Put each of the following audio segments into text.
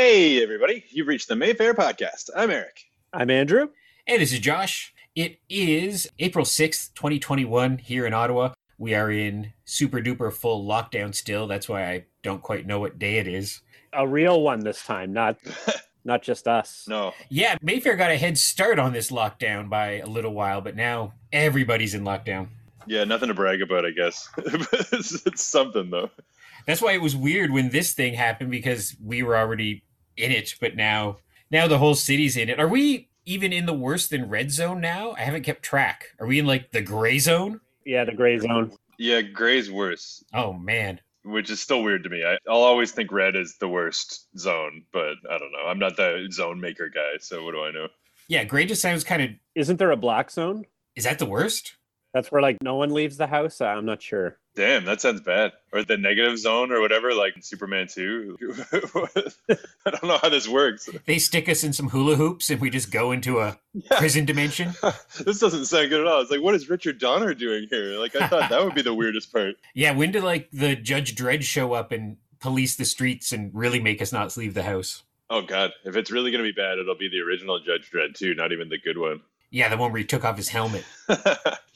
Hey, everybody. You've reached the Mayfair Podcast. I'm Eric. I'm Andrew. Hey, this is Josh. It is April 6th, 2021, here in Ottawa. We are in super duper full lockdown still. That's why I don't quite know what day it is. A real one this time, not not just us. No. Yeah, Mayfair got a head start on this lockdown by a little while, but now everybody's in lockdown. Yeah, nothing to brag about, I guess. it's, it's something, though. That's why it was weird when this thing happened because we were already in it, but now now the whole city's in it. Are we even in the worse than red zone now? I haven't kept track. Are we in like the gray zone? Yeah, the gray zone. Yeah, gray's worse, Oh man. which is still weird to me. I, I'll always think red is the worst zone, but I don't know. I'm not the zone maker guy, so what do I know? Yeah, gray just sounds kind of Isn't there a black zone? is that the worst? That's where like no one leaves the house. I'm not sure. Damn, that sounds bad. Or the negative zone or whatever, like Superman 2. I don't know how this works. They stick us in some hula hoops and we just go into a prison dimension. this doesn't sound good at all. It's like, what is Richard Donner doing here? Like, I thought that would be the weirdest part. Yeah, when did like the Judge Dredd show up and police the streets and really make us not leave the house? Oh, God. If it's really going to be bad, it'll be the original Judge Dredd, too, not even the good one. Yeah, the one where he took off his helmet.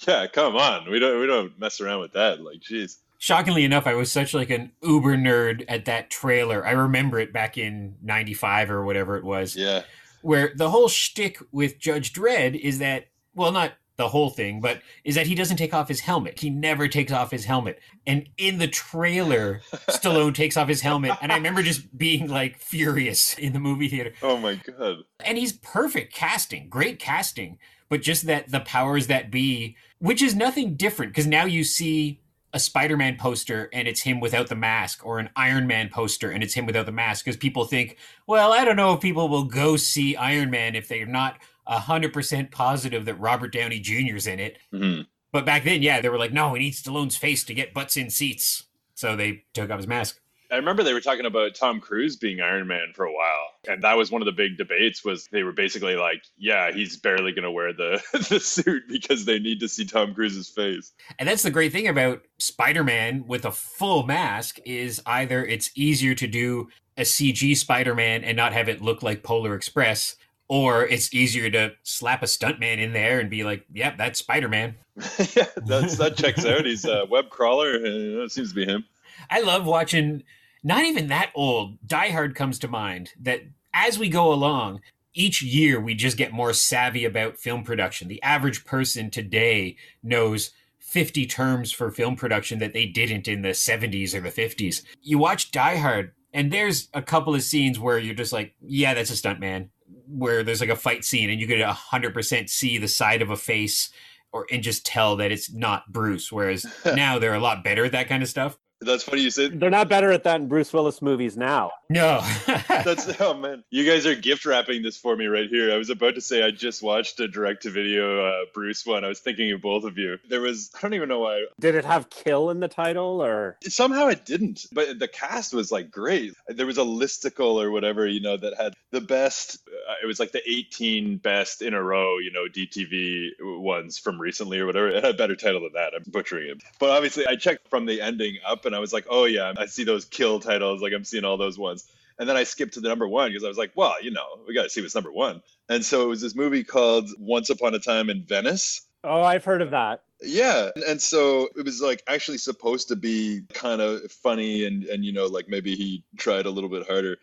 yeah, come on. We don't we don't mess around with that. Like, jeez. Shockingly enough, I was such like an uber nerd at that trailer. I remember it back in '95 or whatever it was, Yeah. where the whole shtick with Judge Dredd is that, well, not the whole thing, but is that he doesn't take off his helmet. He never takes off his helmet. And in the trailer, Stallone takes off his helmet, and I remember just being like furious in the movie theater. Oh my god. and he's perfect casting, great casting, but just that the powers that be, which is nothing different because now you see a Spider-Man poster and it's him without the mask, or an Iron Man poster and it's him without the mask, because people think, well, I don't know if people will go see Iron Man if they're not hundred percent positive that Robert Downey Jr.'s in it. Mhm. But back then, yeah, they were like, no, we need Stallone's face to get butts in seats, so they took off his mask. I remember they were talking about Tom Cruise being Iron Man for a while, and that was one of the big debates. Was they were basically like, "Yeah, he's barely going to wear the the suit because they need to see Tom Cruise's face." And that's the great thing about Spider-Man with a full mask is either it's easier to do a CG Spider-Man and not have it look like Polar Express, or it's easier to slap a stuntman in there and be like, "Yep, that's Spider-Man." yeah, that's that checks out. He's a web crawler. Uh, it seems to be him. I love watching. Not even that old. Die Hard comes to mind. That as we go along, each year we just get more savvy about film production. The average person today knows 50 terms for film production that they didn't in the 70s or the 50s. You watch Die Hard, and there's a couple of scenes where you're just like, yeah, that's a stuntman. Where there's like a fight scene, and you could 100% see the side of a face or and just tell that it's not Bruce. Whereas now they're a lot better at that kind of stuff. That's funny you said. They're not better at that in Bruce Willis movies now. No. That's oh man, you guys are gift wrapping this for me right here. I was about to say I just watched a direct to video uh, Bruce one. I was thinking of both of you. There was I don't even know why. Did it have kill in the title or Somehow it didn't, but the cast was like great. There was a listicle or whatever you know that had the best. Uh, it was like the 18 best in a row, you know, DTV ones from recently or whatever. It had a better title than that. I'm butchering it, but obviously I checked from the ending up, and I was like, oh yeah, I see those kill titles. Like I'm seeing all those ones. And then I skipped to the number one because I was like, well, you know, we got to see what's number one. And so it was this movie called Once Upon a Time in Venice. Oh, I've heard of that. Yeah. And so it was like actually supposed to be kind of funny and, and, you know, like maybe he tried a little bit harder.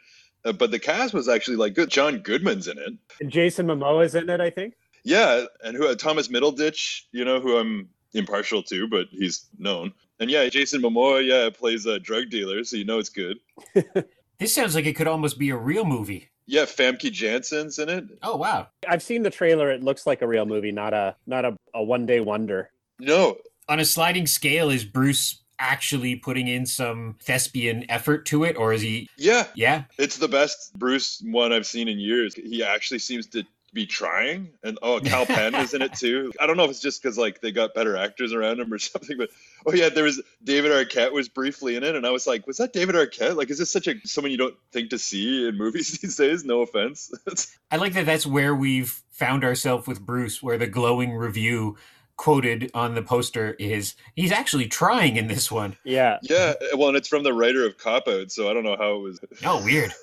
Uh, but the cast was actually like good. John Goodman's in it. And Jason Momoa's in it, I think. Yeah. And who, uh, Thomas Middleditch, you know, who I'm impartial to, but he's known. And yeah, Jason Momoa, yeah, plays a drug dealer. So you know it's good. this sounds like it could almost be a real movie. Yeah. Famke Janssen's in it. Oh wow. I've seen the trailer. It looks like a real movie, not a not a, a one day wonder. No, On a sliding scale, is Bruce actually putting in some thespian effort to it, or is he? yeah, Yeah. It's the best Bruce one I've seen in years. He actually seems to be trying, and oh, Kal Penn is in it too. I don't know if it's just because like they got better actors around him or something, but oh yeah, there was David Arquette was briefly in it, and I was like, was that David Arquette? Like, is this such a someone you don't think to see in movies these days? No offense. I like that. That's where we've found ourselves with Bruce, where the glowing review quoted on the poster is he's actually trying in this one. Yeah. Yeah, well, and it's from the writer of Cop Out, so I don't know how it was. Oh, weird.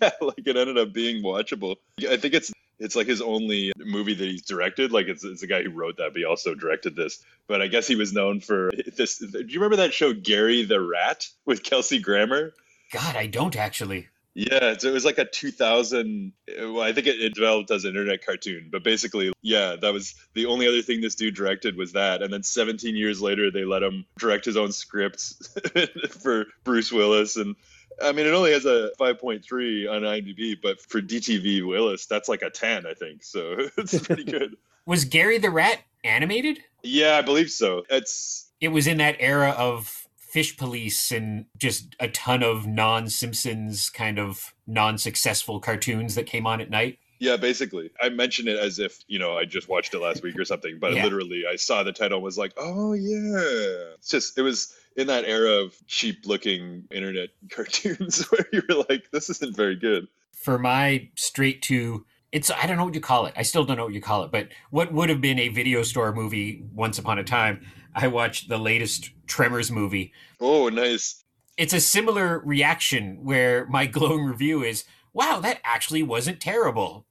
yeah, like it ended up being watchable. I think it's it's like his only movie that he's directed. Like it's, it's the guy who wrote that, but he also directed this. But I guess he was known for this. Do you remember that show Gary the Rat with Kelsey Grammer? God, I don't actually. Yeah, so it was like a 2000. Well, I think it, it, developed as an internet cartoon, but basically, yeah, that was the only other thing this dude directed was that. And then 17 years later, they let him direct his own scripts for Bruce Willis. And I mean, it only has a 5.3 on IMDb, but for DTV Willis, that's like a 10, I think. So it's pretty good. was Gary the Rat animated? Yeah, I believe so. It's. It was in that era of Fish Police and just a ton of non Simpsons kind of non successful cartoons that came on at night. Yeah, basically. I mentioned it as if, you know, I just watched it last week or something, but yeah. literally I saw the title was like, oh, yeah. It's just, it was in that era of cheap looking internet cartoons where you were like, this isn't very good. For my straight to it's I don't know what you call it. I still don't know what you call it, but what would have been a video store movie once upon a time, I watched the latest Tremors movie. Oh, nice. It's a similar reaction where my glowing review is, "Wow, that actually wasn't terrible."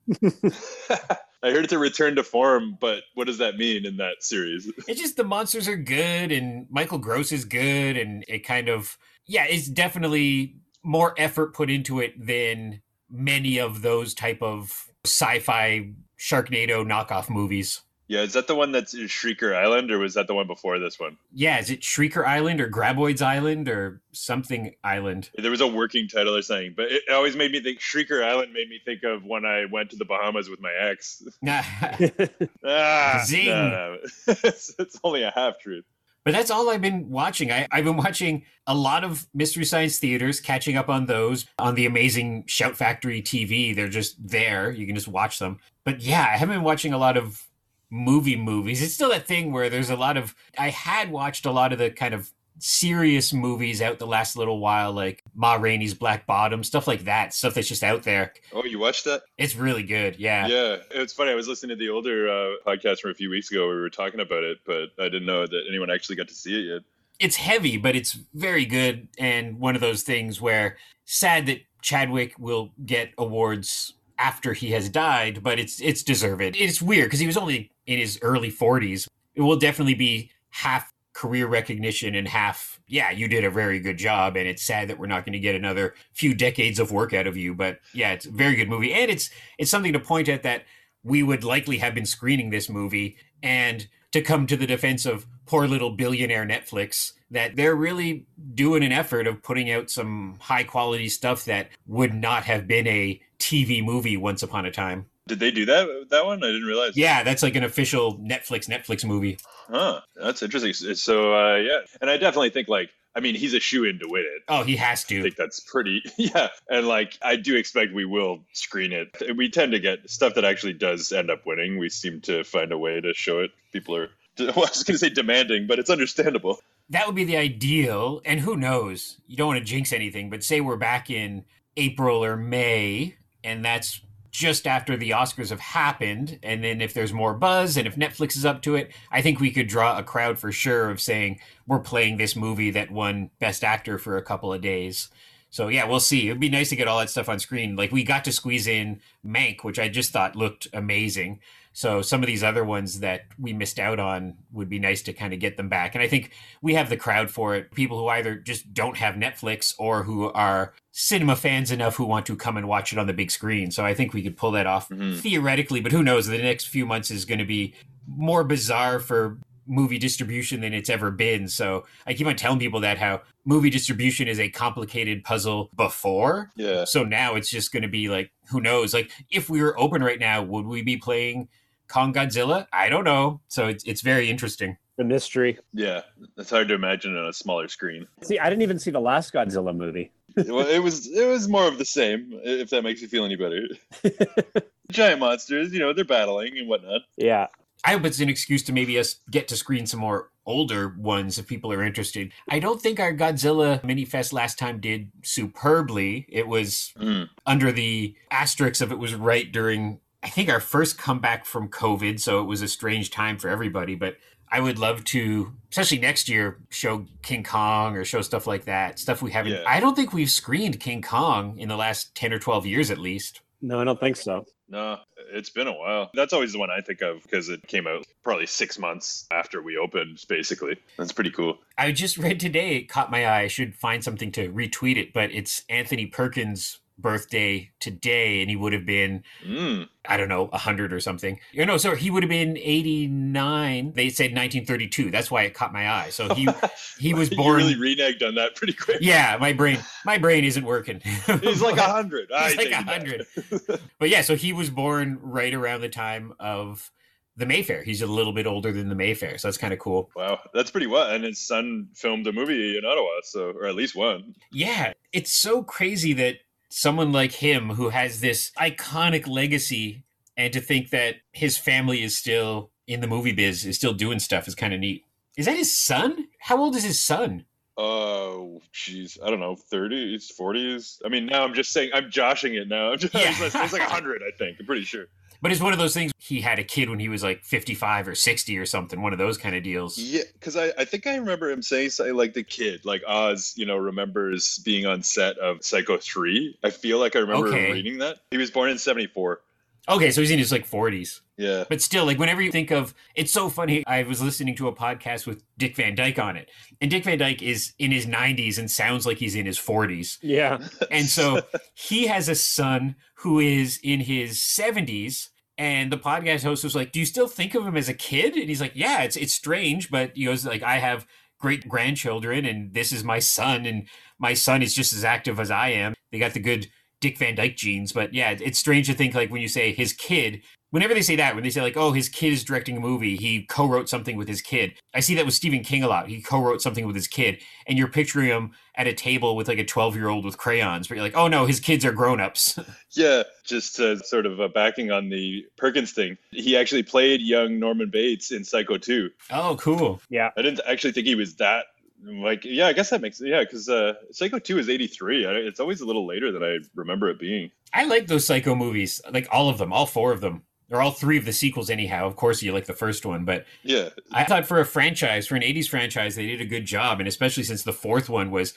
I heard it's a return to form, but what does that mean in that series? it's just the monsters are good and Michael Gross is good and it kind of yeah, it's definitely more effort put into it than many of those type of sci-fi Sharknado knockoff movies. Yeah, is that the one that's Shrieker Island, or was that the one before this one? Yeah, is it Shrieker Island or Graboids Island or something Island? There was a working title or something, but it always made me think Shrieker Island made me think of when I went to the Bahamas with my ex. ah, Zing! No, no. it's, it's only a half truth. But that's all I've been watching. I, have been watching a lot of Mystery Science Theaters, catching up on those on the amazing Shout Factory TV. They're just there. You can just watch them. But yeah, I haven't been watching a lot of movie movies. It's still that thing where there's a lot of I had watched a lot of the kind of serious movies out the last little while, like Ma Rainey's Black Bottom, stuff like that, stuff that's just out there. Oh, you watched that? It's really good. Yeah. Yeah. It's funny. I was listening to the older uh, podcast from a few weeks ago where we were talking about it, but I didn't know that anyone actually got to see it yet. It's heavy, but it's very good. And one of those things where sad that Chadwick will get awards after he has died, but it's it's deserved. It's weird because he was only in his early 40s. It will definitely be half career recognition and half, yeah, you did a very good job. And it's sad that we're not going to get another few decades of work out of you. But yeah, it's a very good movie. And it's it's something to point at that we would likely have been screening this movie and to come to the defense of poor little billionaire Netflix that they're really doing an effort of putting out some high quality stuff that would not have been a TV movie once upon a time. Did they do that that one? I didn't realize. Yeah, that's like an official Netflix Netflix movie. Huh, that's interesting. So uh, yeah, and I definitely think like I mean, he's a shoe in to win it. Oh, he has to. I think that's pretty, yeah. And like, I do expect we will screen it. We tend to get stuff that actually does end up winning. We seem to find a way to show it. People are, well, I was going to say demanding, but it's understandable. That would be the ideal. And who knows? You don't want to jinx anything, but say we're back in April or May, and that's just after the Oscars have happened. And then if there's more buzz and if Netflix is up to it, I think we could draw a crowd for sure of saying, we're playing this movie that won Best Actor for a couple of days. So yeah, we'll see. It'd be nice to get all that stuff on screen. Like we got to squeeze in Mank, which I just thought looked amazing. So some of these other ones that we missed out on would be nice to kind of get them back. And I think we have the crowd for it. People who either just don't have Netflix or who are cinema fans enough who want to come and watch it on the big screen. So I think we could pull that off mm-hmm. theoretically, but who knows? The next few months is going to be more bizarre for movie distribution than it's ever been. So I keep on telling people that how movie distribution is a complicated puzzle before. Yeah. So now it's just going to be like, who knows? Like if we were open right now, would we be playing Kong Godzilla? I don't know. So it's it's very interesting. The mystery. Yeah, it's hard to imagine on a smaller screen. See, I didn't even see the last Godzilla movie. well, it was it was more of the same. If that makes you feel any better. Giant monsters, you know, they're battling and whatnot. Yeah. I hope it's an excuse to maybe us get to screen some more older ones if people are interested. I don't think our Godzilla mini fest last time did superbly. It was mm. under the asterisk of it was right during I think our first comeback from COVID, so it was a strange time for everybody. But I would love to, especially next year, show King Kong or show stuff like that. Stuff we haven't. Yeah. I don't think we've screened King Kong in the last ten or twelve years, at least. No, I don't think so. No, it's been a while. That's always the one I think of because it came out probably six months after we opened, basically. That's pretty cool. I just read today, it caught my eye. I should find something to retweet it, but it's Anthony Perkins' birthday today, and he would have been, Mm. I don't know, 100 or something. You know, sorry, he would have been 89. They said 1932. That's why it caught my eye. So he he was You born. really reneged on that pretty quick. yeah, my brain, my brain isn't working. He's like a hundred. I He's like a hundred. But yeah, so he was born right around the time of the Mayfair. He's a little bit older than the Mayfair, so that's kind of cool. Wow, that's pretty wild. And his son filmed a movie in Ottawa, so or at least one. Yeah, it's so crazy that someone like him who has this iconic legacy and to think that his family is still in the movie biz, is still doing stuff is kind of neat. Is that his son? How old is his son? Oh, jeez, I don't know, thirties, forties. I mean, now I'm just saying, I'm joshing it now. I'm just, Yeah. it's like hundred, I think. I'm pretty sure. But it's one of those things he had a kid when he was like 55 or 60 or something, one of those kind of deals. Yeah, because I, I think I remember him saying something like the kid, like Oz, you know, remembers being on set of Psycho 3. I feel like I remember Okay. reading that. He was born in 74. Okay, so he's in his like 40s. Yeah. But still, like whenever you think of, it's so funny. I was listening to a podcast with Dick Van Dyke on it, and Dick Van Dyke is in his 90s and sounds like he's in his 40s. Yeah. And so he has a son who is in his 70s. And the podcast host was like, "Do you still think of him as a kid?" And he's like, "Yeah, it's it's strange, but he goes like, I have great grandchildren, and this is my son, and my son is just as active as I am. They got the good Dick Van Dyke genes, but yeah, it's strange to think like when you say his kid. Whenever they say that, when they say like, "Oh, his kid is directing a movie," he co-wrote something with his kid. I see that with Stephen King a lot. He co-wrote something with his kid, and you're picturing him at a table with like a 12 year old with crayons, but you're like, "Oh no, his kids are grown-ups." Yeah, just uh, sort of uh, backing on the Perkins thing. He actually played young Norman Bates in Psycho 2. oh, cool. Yeah. I didn't actually think he was that. Like, yeah, I guess that makes yeah, because uh, Psycho 2 is 83. I, it's always a little later than I remember it being. I like those Psycho movies, like all of them, all four of them, or all three of the sequels. Anyhow, of course, you like the first one, but Yeah, I thought for a franchise, for an 80s franchise, they did a good job. And especially since the fourth one was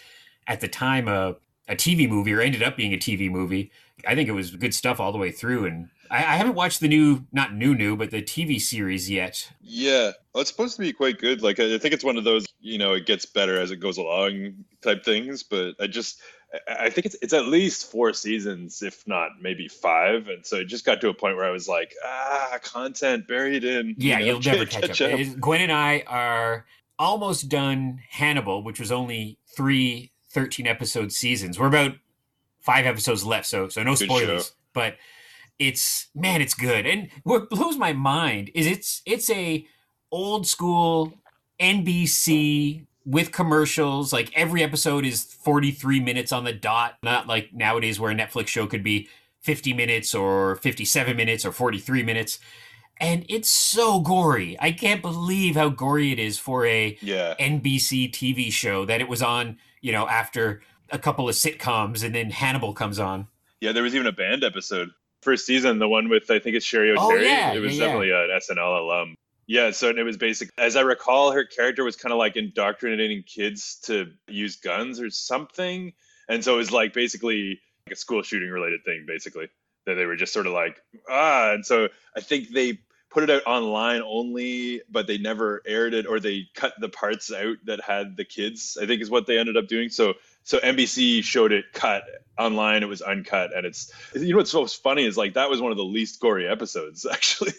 at the time a, a TV movie or ended up being a TV movie, I think it was good stuff all the way through. And I, I haven't watched the new, not new, new, but the TV series yet. Yeah, well, it's supposed to be quite good. Like, I think it's one of those, you know, it gets better as it goes along type things. But I just, I think it's it's at least four seasons, if not maybe five. And so it just got to a point where I was like, ah, content buried in. Yeah, you know, you'll never can't catch up. Is- Gwen and I are almost done Hannibal, which was only three 13 episode seasons. We're about five episodes left, so so no Good spoilers. show. But it's man, it's good. And what blows my mind is it's it's a old school NBC with commercials. Like every episode is 43 minutes on the dot, not like nowadays where a Netflix show could be 50 minutes or 57 minutes or 43 minutes. And it's so gory. I can't believe how gory it is for a Yeah, NBC TV show that it was on, you know, after a couple of sitcoms and then Hannibal comes on. yeah. There was even a band episode first season, the one with I think it's Sherry Oh, yeah, it was yeah, yeah. definitely an SNL alum. Yeah, so it was basic. As I recall, her character was kind of like indoctrinating kids to use guns or something, and so it was like basically like a school shooting related thing, basically that they were just sort of like ah, and so I think they put it out online only, but they never aired it or they cut the parts out that had the kids. I think is what they ended up doing. So so NBC showed it cut online. It was uncut, and it's you know what's so funny is like that was one of the least gory episodes actually.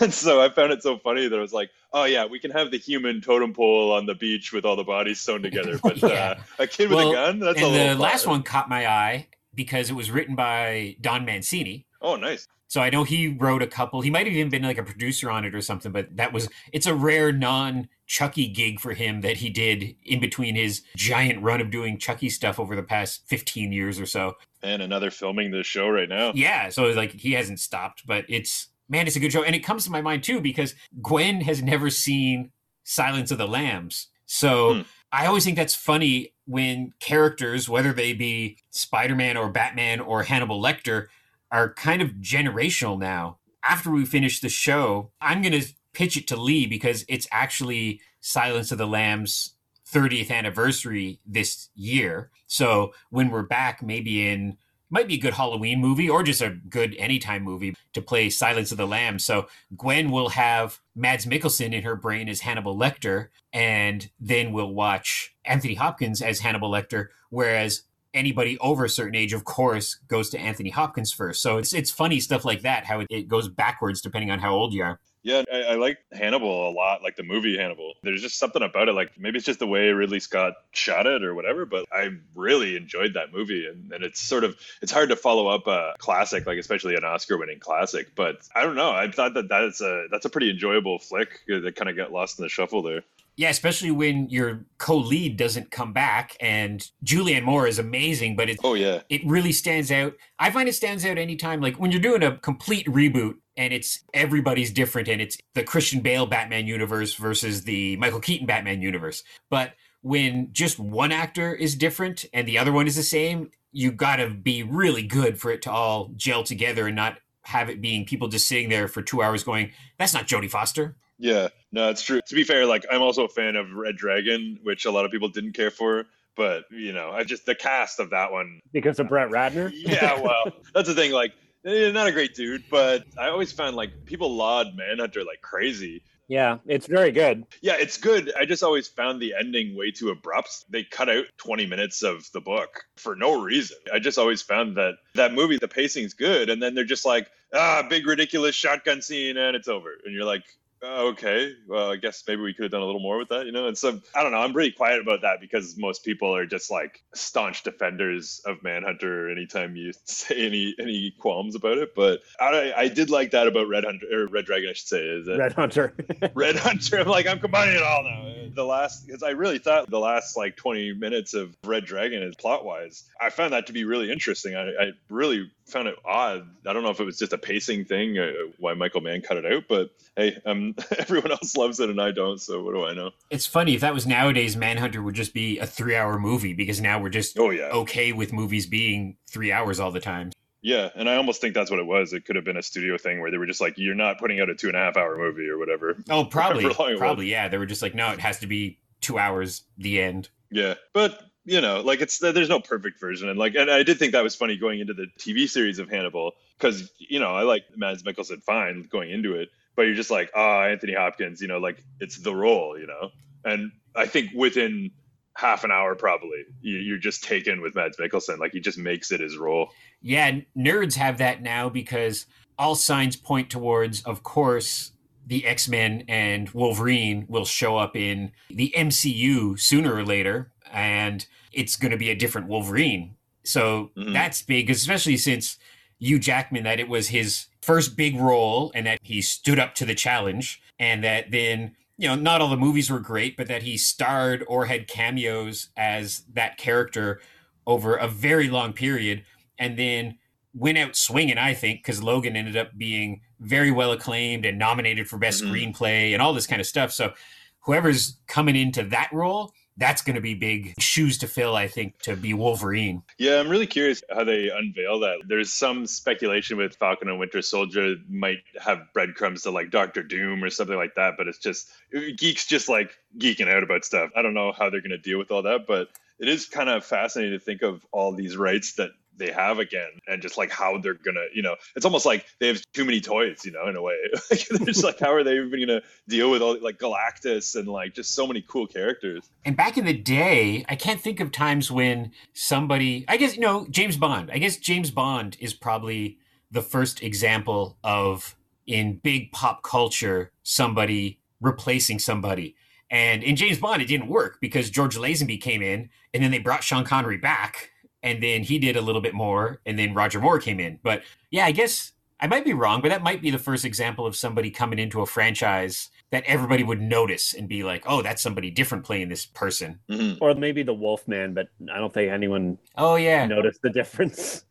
and so I found it so funny that I was like, oh yeah, we can have the human totem pole on the beach with all the bodies sewn together, but Yeah. uh, a kid with a gun that's a little the last one caught my eye because it was written by Don Mancini. Oh, nice. So I know he wrote a couple. He might have even been like a producer on it or something, but that was it's a rare non Chucky gig for him that he did in between his giant run of doing Chucky stuff over the past 15 years or so. And another filming the show right now. Yeah, so like he hasn't stopped, but it's man, it's a good show. And it comes to my mind too because Gwen has never seen Silence of the Lambs. So Hmm. I always think that's funny when characters, whether they be Spider-Man or Batman or Hannibal Lecter, are kind of generational now. After we finish the show, I'm gonna pitch it to Lee because it's actually Silence of the Lambs 30th anniversary this year. So when we're back, maybe in might be a good Halloween movie or just a good anytime movie to play Silence of the Lambs. So Gwen will have Mads Mikkelsen in her brain as Hannibal Lecter, and then we'll watch Anthony Hopkins as Hannibal Lecter, whereas anybody over a certain age, of course, goes to Anthony Hopkins first. So it's it's funny stuff like that, how it, it goes backwards depending on how old you are. Yeah, I, I, like Hannibal a lot, like the movie Hannibal. There's just something about it. Like maybe it's just the way Ridley Scott shot it or whatever, but I really enjoyed that movie. And, and it's sort of it's hard to follow up a classic, like especially an Oscar-winning classic. But I don't know. I thought that that's a that's a pretty enjoyable flick that kind of got lost in the shuffle there. Yeah, especially when your co-lead doesn't come back, and Julianne Moore is amazing, but it oh yeah, it really stands out. I find it stands out anytime, like when you're doing a complete reboot and it's everybody's different, and it's the Christian Bale Batman universe versus the Michael Keaton Batman universe. But when just one actor is different and the other one is the same, you got to be really good for it to all gel together and not have it being people just sitting there for two hours going, "That's not Jodie Foster." Yeah, no, it's true. To be fair, like I'm also a fan of Red Dragon, which a lot of people didn't care for. But you know, I just the cast of that one because of Brett Ratner. yeah, well, that's the thing. Like, eh, not a great dude, but I always found like people laud Manhunter like crazy. Yeah, it's very good. Yeah, it's good. I just always found the ending way too abrupt. They cut out 20 minutes of the book for no reason. I just always found that that movie, the pacing's good, and then they're just like, ah, big ridiculous shotgun scene, and it's over. And you're like, Oh, okay, well, I guess maybe we could have done a little more with that, you know. And so I don't know. I'm pretty quiet about that because most people are just like staunch defenders of Manhunter. Anytime you say any any qualms about it, but I, I did like that about Red Hunter or Red Dragon, I should say. Is it Red Hunter? Red Hunter. I'm like I'm combining it all now. The last because I really thought the last like 20 minutes of Red Dragon is plot wise. I found that to be really interesting. I, I really found it odd. I don't know if it was just a pacing thing, uh, why Michael Mann cut it out, but hey, um, everyone else loves it and I don't, so what do I know? It's funny if that was nowadays, Manhunter would just be a three-hour movie because now we're just oh yeah okay with movies being three hours all the time. Yeah, and I almost think that's what it was. It could have been a studio thing where they were just like, "You're not putting out a two and a half hour movie or whatever." Oh, probably, probably, yeah. They were just like, "No, it has to be two hours." The end. Yeah, but you know, like it's there's no perfect version, and like, and I did think that was funny going into the TV series of Hannibal because you know I like Mads Mikkelsen fine going into it, but you're just like, ah, oh, Anthony Hopkins, you know, like it's the role, you know, and I think within half an hour probably you're just taken with Mads Mikkelsen, like he just makes it his role. Yeah, nerds have that now because all signs point towards, of course, the X Men and Wolverine will show up in the MCU sooner or later and it's going to be a different Wolverine. So mm-hmm. that's big, especially since Hugh Jackman, that it was his first big role and that he stood up to the challenge, and that then, you know, not all the movies were great, but that he starred or had cameos as that character over a very long period, and then went out swinging, I think, because Logan ended up being very well acclaimed and nominated for Best mm-hmm. Screenplay and all this kind of stuff. So whoever's coming into that role that's going to be big shoes to fill, I think, to be Wolverine. Yeah, I'm really curious how they unveil that. There's some speculation with Falcon and Winter Soldier might have breadcrumbs to like Doctor Doom or something like that, but it's just geeks just like geeking out about stuff. I don't know how they're going to deal with all that, but it is kind of fascinating to think of all these rights that they have again and just like how they're gonna you know it's almost like they have too many toys you know in a way. It's like how are they even gonna deal with all like galactus and like just so many cool characters? And back in the day i can't think of times when somebody i guess you know james bond. I guess james bond is probably the first example of in big pop culture somebody replacing somebody. And in James Bond, it didn't work because George Lazenby came in and then they brought Sean Connery back and then he did a little bit more, and then Roger Moore came in. But yeah, I guess I might be wrong, but that might be the first example of somebody coming into a franchise that everybody would notice and be like, "Oh, that's somebody different playing this person." Mm-hmm. Or maybe the Wolfman, but I don't think anyone. Oh yeah, noticed the difference.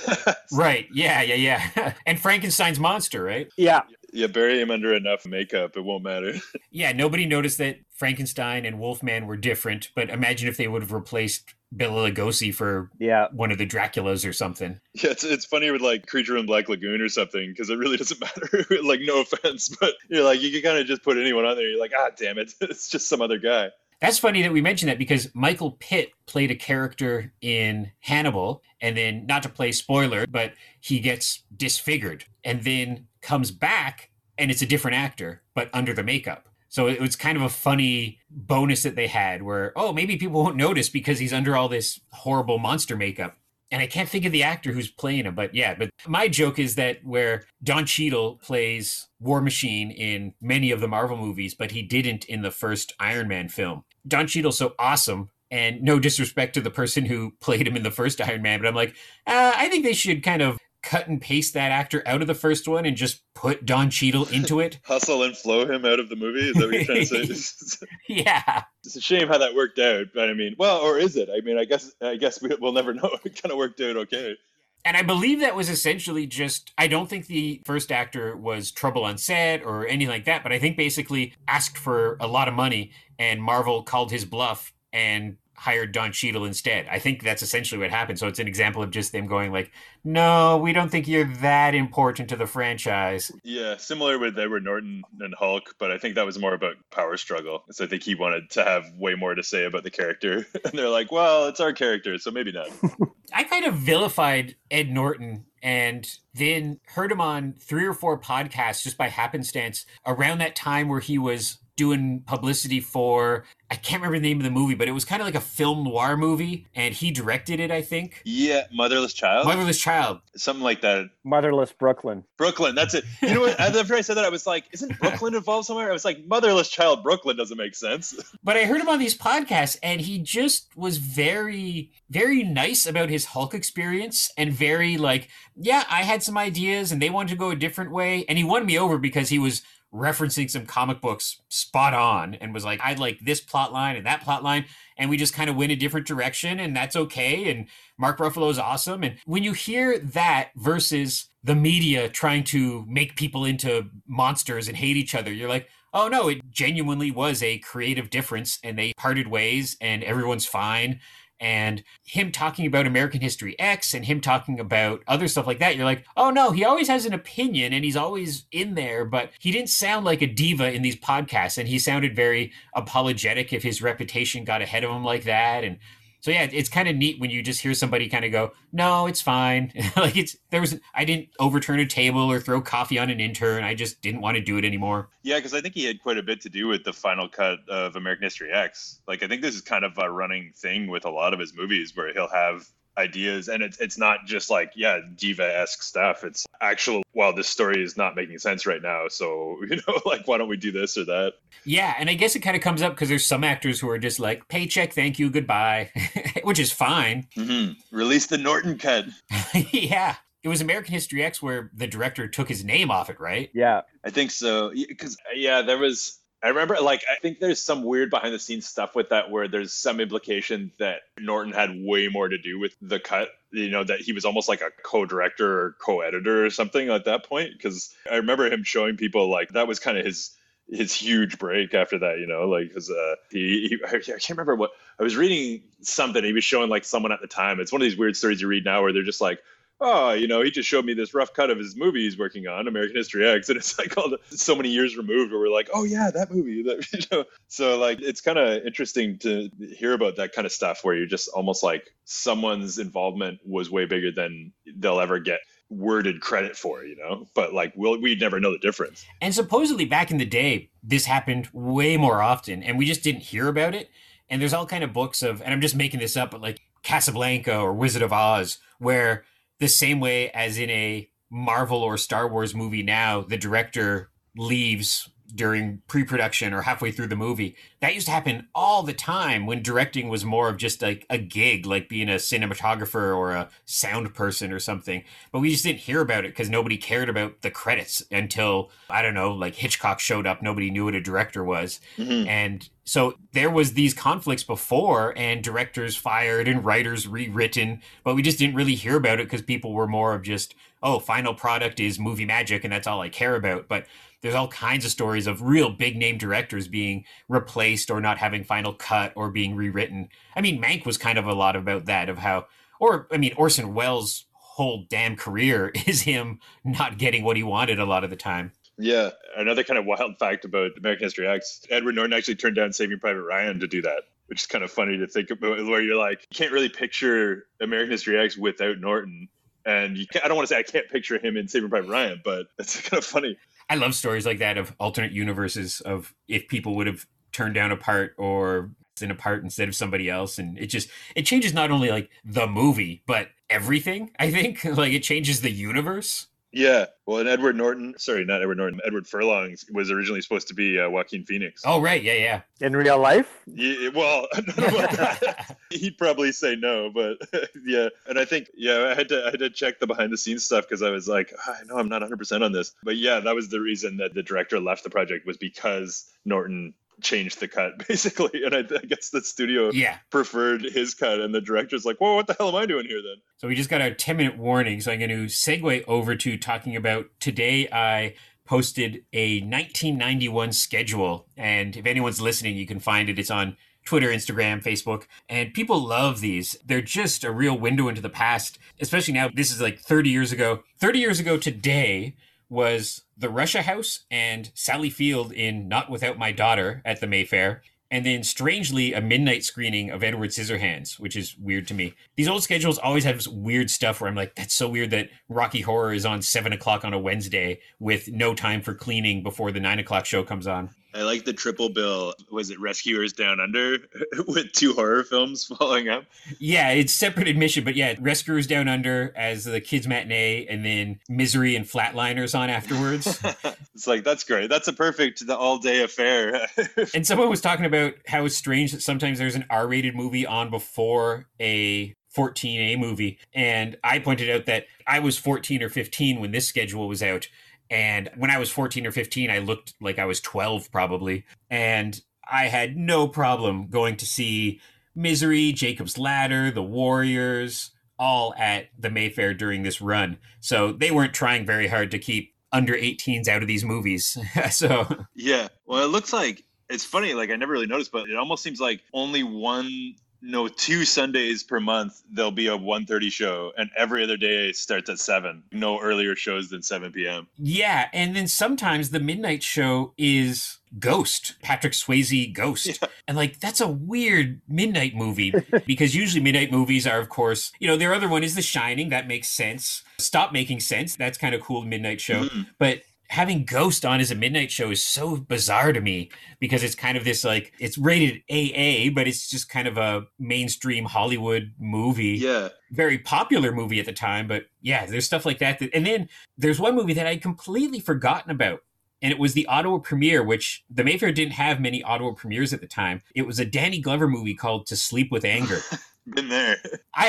right? Yeah, yeah, yeah. and Frankenstein's monster, right? Yeah. Yeah, bury him under enough makeup, it won't matter. Yeah, nobody noticed that Frankenstein and Wolfman were different, but imagine if they would have replaced Bela Lugosi for Yeah. one of the Draculas or something. Yeah, it's, it's funny with like Creature in Black Lagoon or something because it really doesn't matter. like, no offense, but you're like, you can kind of just put anyone on there. You're like, ah, damn it. It's just some other guy. That's funny that we mentioned that because Michael Pitt played a character in Hannibal, and then not to play spoiler, but he gets disfigured and then comes back, and it's a different actor, but under the makeup. So it was kind of a funny bonus that they had where, oh, maybe people won't notice because he's under all this horrible monster makeup. And I can't think of the actor who's playing him, but yeah. But my joke is that where Don Cheadle plays War Machine in many of the Marvel movies, but he didn't in the first Iron Man film. Don Cheadle's so awesome, and no disrespect to the person who played him in the first Iron Man, but I'm like, uh, I think they should kind of cut and paste that actor out of the first one and just put Don Cheadle into it. Hustle and flow him out of the movie. Is that what you're trying to say? yeah. it's a shame how that worked out. But I mean, well, or is it? I mean, I guess I guess we, we'll never know. It kind of worked out okay. And I believe that was essentially just, I don't think the first actor was trouble on set or anything like that, but I think basically asked for a lot of money and Marvel called his bluff and hired Don Cheadle instead. I think that's essentially what happened. So it's an example of just them going like, no, we don't think you're that important to the franchise. Yeah, similar with Edward Norton and Hulk, but I think that was more about power struggle. So I think he wanted to have way more to say about the character. And they're like, well, it's our character, so maybe not. I kind of vilified Ed Norton and then heard him on three or four podcasts just by happenstance around that time where he was doing publicity for I can't remember the name of the movie, but it was kind of like a film noir movie, and he directed it, I think. Yeah, Motherless Child, Motherless Child. something like that. Motherless Brooklyn. Brooklyn, that's it. You know what? After I said that, I was like, isn't Brooklyn involved somewhere? I was like, Motherless Child, Brooklyn doesn't make sense. But I heard him on these podcasts, and he just was very, very nice about his Hulk experience, and very like, yeah, I had some ideas, and they wanted to go a different way, and he won me over because he was referencing some comic books spot on and was like, I'd like this plot line and that plot line. And we just kind of went a different direction and that's okay. And Mark Ruffalo is awesome. And when you hear that versus the media trying to make people into monsters and hate each other, you're like, oh no, it genuinely was a creative difference and they parted ways and everyone's fine and him talking about American History X and him talking about other stuff like that, you're like, oh no, he always has an opinion and he's always in there, but he didn't sound like a diva in these podcasts. And he sounded very apologetic if his reputation got ahead of him like that. And so yeah, it's kind of neat when you just hear somebody kind of go, "No, it's fine." like it's there was I didn't overturn a table or throw coffee on an intern. I just didn't want to do it anymore. Yeah, because I think he had quite a bit to do with the final cut of American History X. Like, I think this is kind of a running thing with a lot of his movies where he'll have ideas and it's, it's not just like yeah diva-esque stuff it's actual well this story is not making sense right now so you know like why don't we do this or that Yeah, and I guess it kind of comes up because there's some actors who are just like paycheck, thank you, goodbye, which is fine. mm-hmm. release the norton cut yeah. It was American History X where the director took his name off it, right? Yeah. I think so. Because yeah, there was. I remember, like, I think there's some weird behind the scenes stuff with that, where there's some implication that Norton had way more to do with the cut. You know, that he was almost like a co-director or co-editor or something at that point. Because I remember him showing people like that was kind of his his huge break after that. You know, like because uh, he, he I can't remember what I was reading something. He was showing like someone at the time. It's one of these weird stories you read now where they're just like oh, you know, he just showed me this rough cut of his movie he's working on, American History X, and it's like all the, so many years removed where we're like, oh yeah, that movie, that, you know. So like, it's kind of interesting to hear about that kind of stuff where you're just almost like someone's involvement was way bigger than they'll ever get worded credit for, you know. But like, we'll we'd never know the difference. And supposedly back in the day, this happened way more often, and we just didn't hear about it. And there's all kind of books of, and I'm just making this up, but like Casablanca or Wizard of Oz, where the same way as in a Marvel or Star Wars movie now, the director leaves during pre-production or halfway through the movie. That used to happen all the time when directing was more of just like a gig, like being a cinematographer or a sound person or something. But we just didn't hear about it because nobody cared about the credits until I don't know, like Hitchcock showed up. Nobody knew what a director was, Mhm. and So there was these conflicts before and directors fired and writers rewritten, but we just didn't really hear about it because people were more of just, oh, final product is movie magic and that's all I care about. But there's all kinds of stories of real big name directors being replaced or not having final cut or being rewritten. I mean, Mank was kind of a lot about that of how or I mean Orson Welles whole damn career is him not getting what he wanted a lot of the time. Yeah, another kind of wild fact about American History X: Edward Norton actually turned down Saving Private Ryan to do that, which is kind of funny to think about. Where you're like, you can't really picture American History X without Norton, and I don't want to say I can't picture him in Saving Private Ryan, but it's kind of funny. I love stories like that of alternate universes of if people would have turned down a part or in a part instead of somebody else. And it just it changes not only like the movie but everything i think. Like it changes the universe yeah, well, and Edward Norton, sorry, not Edward Norton, Edward Furlong was originally supposed to be uh, Joaquin Phoenix. Oh, right, yeah, yeah. In real life? Yeah, well, he'd probably say no, but yeah. And I think, yeah, I had to, I had to check the behind the scenes stuff because I was like, oh, I know I'm not 100 percent on this, but yeah, that was the reason that the director left the project was because Norton changed the cut basically and I, I, guess the studio yeah. preferred his cut and the director's like well what the hell am i doing here then so we just got a 10 minute warning so i'm going to segue over to talking about today i posted a 1991 schedule and if anyone's listening you can find it it's on Twitter, Instagram, Facebook, and people love these. They're just a real window into the past, especially now. This is like 30 years ago. 30 years ago today, was the Russia House and Sally Field in Not Without My Daughter at the Mayfair. And then, strangely, a midnight screening of Edward Scissorhands, which is weird to me. These old schedules always have weird stuff where I'm like, that's so weird that Rocky Horror is on seven o'clock on a Wednesday with no time for cleaning before the nine o'clock show comes on. I like the triple bill. Was it Rescuers Down Under with two horror films following up? Yeah, it's separate admission, but yeah, Rescuers Down Under as the kids matinee, and then Misery and Flatliners on afterwards. it's like that's great. That's a perfect the all day affair. and someone was talking about how it's strange that sometimes there's an R-rated movie on before a 14A movie. And I pointed out that I was 14 or 15 when this schedule was out. And when I was 14 or 15, I looked like I was 12 probably. And I had no problem going to see Misery, Jacob's Ladder, The Warriors, all at the Mayfair during this run. So they weren't trying very hard to keep under 18s out of these movies. so Yeah. Well, it looks like it's funny like I never really noticed, but it almost seems like only one no two sundays per month there'll be a 1.30 show and every other day starts at 7 no earlier shows than 7 p.m yeah and then sometimes the midnight show is ghost patrick swayze ghost. Yeah. and like that's a weird midnight movie because usually midnight movies are of course you know their other one is the shining that makes sense. Stop making sense that's kind of cool midnight show. Mm-hmm. but having Ghost on as a midnight show is so bizarre to me because it's kind of this like it's rated AA, but it's just kind of a mainstream Hollywood movie. Yeah. Very popular movie at the time, but yeah, there's stuff like that. that and then there's one movie that I'd completely forgotten about. And it was the Ottawa premiere, which the Mayfair didn't have many Ottawa premieres at the time. It was a Danny Glover movie called To Sleep with Anger. been there. I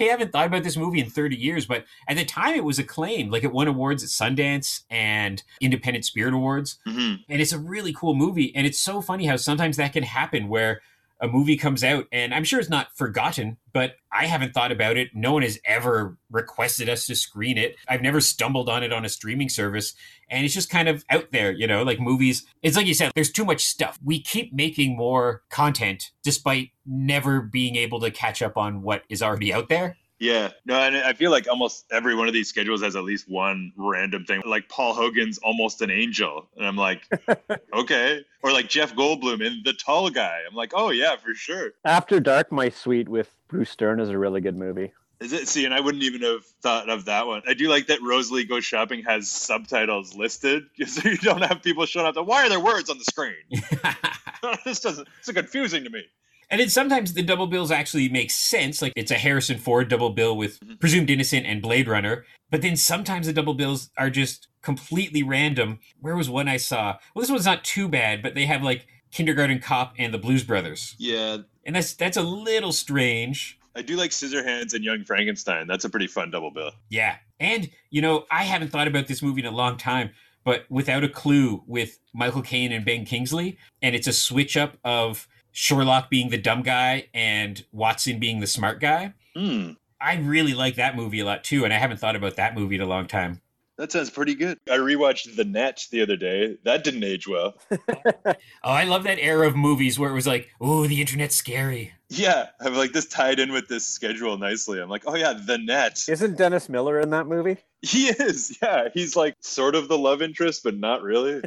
I haven't thought about this movie in 30 years, but at the time it was acclaimed. Like it won awards at Sundance and Independent Spirit Awards. Mm-hmm. And it's a really cool movie. And it's so funny how sometimes that can happen where a movie comes out and I'm sure it's not forgotten, but I haven't thought about it. No one has ever requested us to screen it. I've never stumbled on it on a streaming service. And it's just kind of out there, you know, like movies. It's like you said, there's too much stuff. We keep making more content despite never being able to catch up on what is already out there. Yeah, no, and I feel like almost every one of these schedules has at least one random thing. Like Paul Hogan's almost an angel, and I'm like, okay, or like Jeff Goldblum in The Tall Guy. I'm like, oh yeah, for sure. After Dark, My Sweet with Bruce Dern is a really good movie. Is it? See, and I wouldn't even have thought of that one. I do like that Rosalie Goes Shopping has subtitles listed, so you don't have people showing up. Why are there words on the screen? this doesn't. It's confusing to me. And then sometimes the double bills actually make sense. Like it's a Harrison Ford double bill with mm-hmm. Presumed Innocent and Blade Runner. But then sometimes the double bills are just completely random. Where was one I saw? Well, this one's not too bad, but they have like Kindergarten Cop and the Blues Brothers. Yeah. And that's that's a little strange. I do like Scissorhands and Young Frankenstein. That's a pretty fun double bill. Yeah. And, you know, I haven't thought about this movie in a long time, but without a clue with Michael Caine and Ben Kingsley. And it's a switch up of Sherlock being the dumb guy and Watson being the smart guy. Hmm. I really like that movie a lot too, and I haven't thought about that movie in a long time. That sounds pretty good. I rewatched The Net the other day. That didn't age well. Oh, I love that era of movies where it was like, oh, the internet's scary. Yeah, I'm like this tied in with this schedule nicely. I'm like, oh yeah, The Net. Isn't Dennis Miller in that movie? He is. Yeah, he's like sort of the love interest, but not really.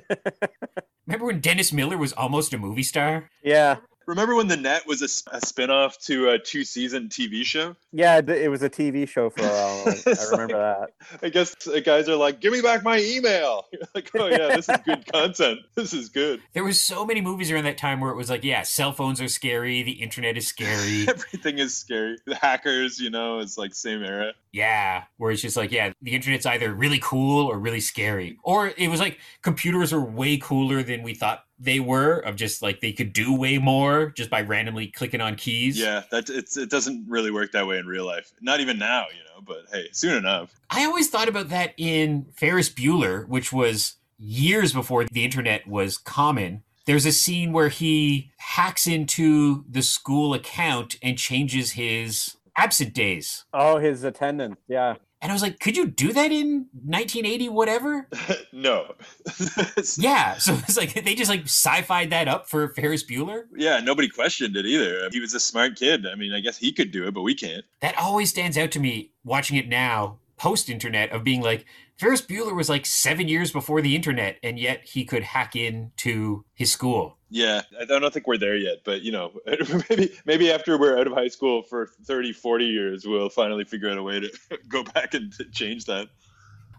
Remember when Dennis Miller was almost a movie star? Yeah. Remember when The Net was a, spin-off to a two-season TV show? Yeah, it it was a TV show for a while. I It's remember that. I guess uh, guys are like, "Give me back my email." You're like, "Oh yeah, this is good content. This is good." There was so many movies around that time where it was like, yeah, cell phones are scary, the internet is scary. Everything is scary. The hackers, you know, it's like same era. Yeah, where it's just like, yeah, the internet's either really cool or really scary. Or it was like computers were way cooler than we thought they were, of just like they could do way more just by randomly clicking on keys. Yeah, that it's it doesn't really work that way in real life. Not even now, you know. But hey, soon enough. I always thought about that in Ferris Bueller, which was years before the internet was common. There's a scene where he hacks into the school account and changes his absent days. Oh, his attendance. Yeah. And I was like, could you do that in 1980, whatever? no. Yeah. So it's like they just like sci fied that up for Ferris Bueller. yeah, nobody questioned it either. He was a smart kid. I mean, I guess he could do it, but we can't. That always stands out to me watching it now, post internet, of being like, Ferris Bueller was like seven years before the internet, and yet he could hack into his school. Yeah, I don't think we're there yet, but you know, maybe maybe after we're out of high school for 30, 40 years, we'll finally figure out a way to go back and change that.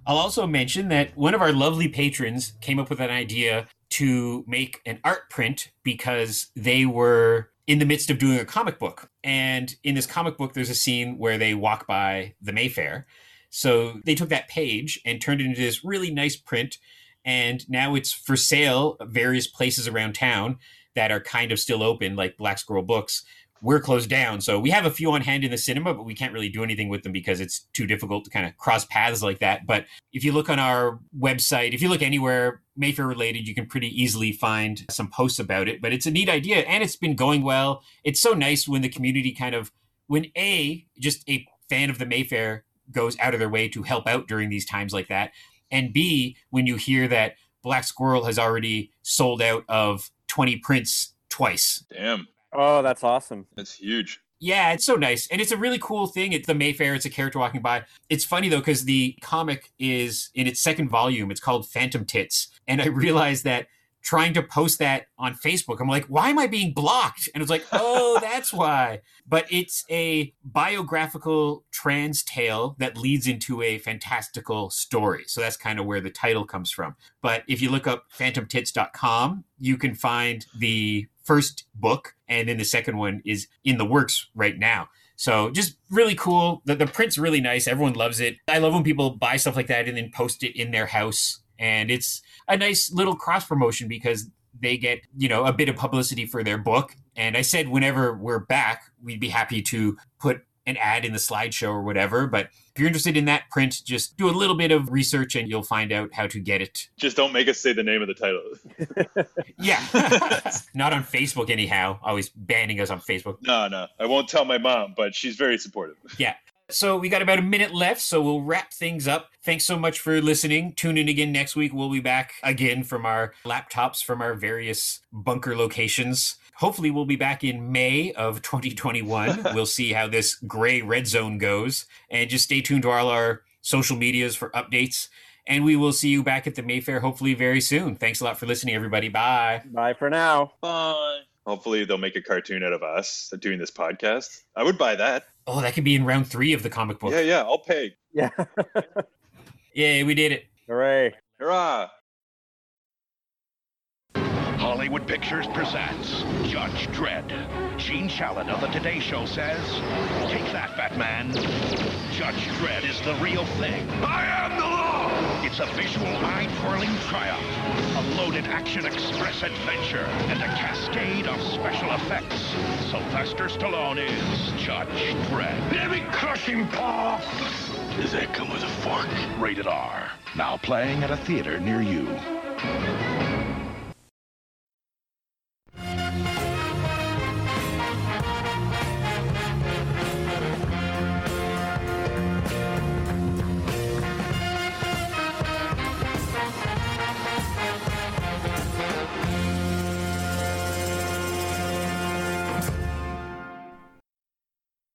I'll also mention that one of our lovely patrons came up with an idea to make an art print because they were in the midst of doing a comic book. And in this comic book, there's a scene where they walk by the Mayfair. So they took that page and turned it into this really nice print. And now it's for sale various places around town that are kind of still open, like Black Squirrel Books. We're closed down. So we have a few on hand in the cinema, but we can't really do anything with them because it's too difficult to kind of cross paths like that. But if you look on our website, if you look anywhere Mayfair related, you can pretty easily find some posts about it. But it's a neat idea and it's been going well. It's so nice when the community kind of, when A, just a fan of the Mayfair goes out of their way to help out during these times like that. And B, when you hear that Black Squirrel has already sold out of 20 prints twice. Damn, Oh, that's awesome. that's huge. Yeah, it's so nice. And it's a really cool thing. It's the Mayfair, it's a character walking by. It's funny though, because the comic is in its second volume. It's called Phantom Tits. And I realized that trying to post that on Facebook, I'm like, why am I being blocked? And it's like, oh, that's why. But it's a biographical trans tale that leads into a fantastical story. So that's kind of where the title comes from. But if you look up phantomtits.com, you can find the first book, and then the second one is in the works right now. So just really cool. The, the print's really nice. Everyone loves it. I love when people buy stuff like that and then post it in their house. And it's a nice little cross promotion because they get, you know, a bit of publicity for their book. And I said whenever we're back, we'd be happy to put an ad in the slideshow or whatever. But if you're interested in that print, just do a little bit of research and you'll find out how to get it. Just don't make us say the name of the title. Yeah. Not on Facebook, anyhow. Always banning us on Facebook. No, no, I won't tell my mom, but she's very supportive. So we got about a minute left, so we'll wrap things up. Thanks so much for listening. Tune in again next week. We'll be back again from our laptops from our various bunker locations. Hopefully, we'll be back in May of 2021. we'll see how this gray red zone goes. And just stay tuned to all our social medias for updates. And we will see you back at the Mayfair hopefully very soon. Thanks a lot for listening, everybody. Bye. Bye for now. Bye. Hopefully, they'll make a cartoon out of us doing this podcast. I would buy that. Oh, that could be in round three of the comic book. Yeah, yeah, I'll pay. Yeah. Yay, we did it. Hooray. Hurrah! Hollywood Pictures presents Judge Dredd. Gene Shalit of The Today Show says, Take that, Batman. Judge Dredd is the real thing. I am the law! It's It's a visual eye-twirling triumph, a loaded action express adventure, and a cascade of special effects. Sylvester Stallone is Judge Dredd. Let me crush him, Paul! Does that come with a fork? Rated R. Now playing at a theater near you.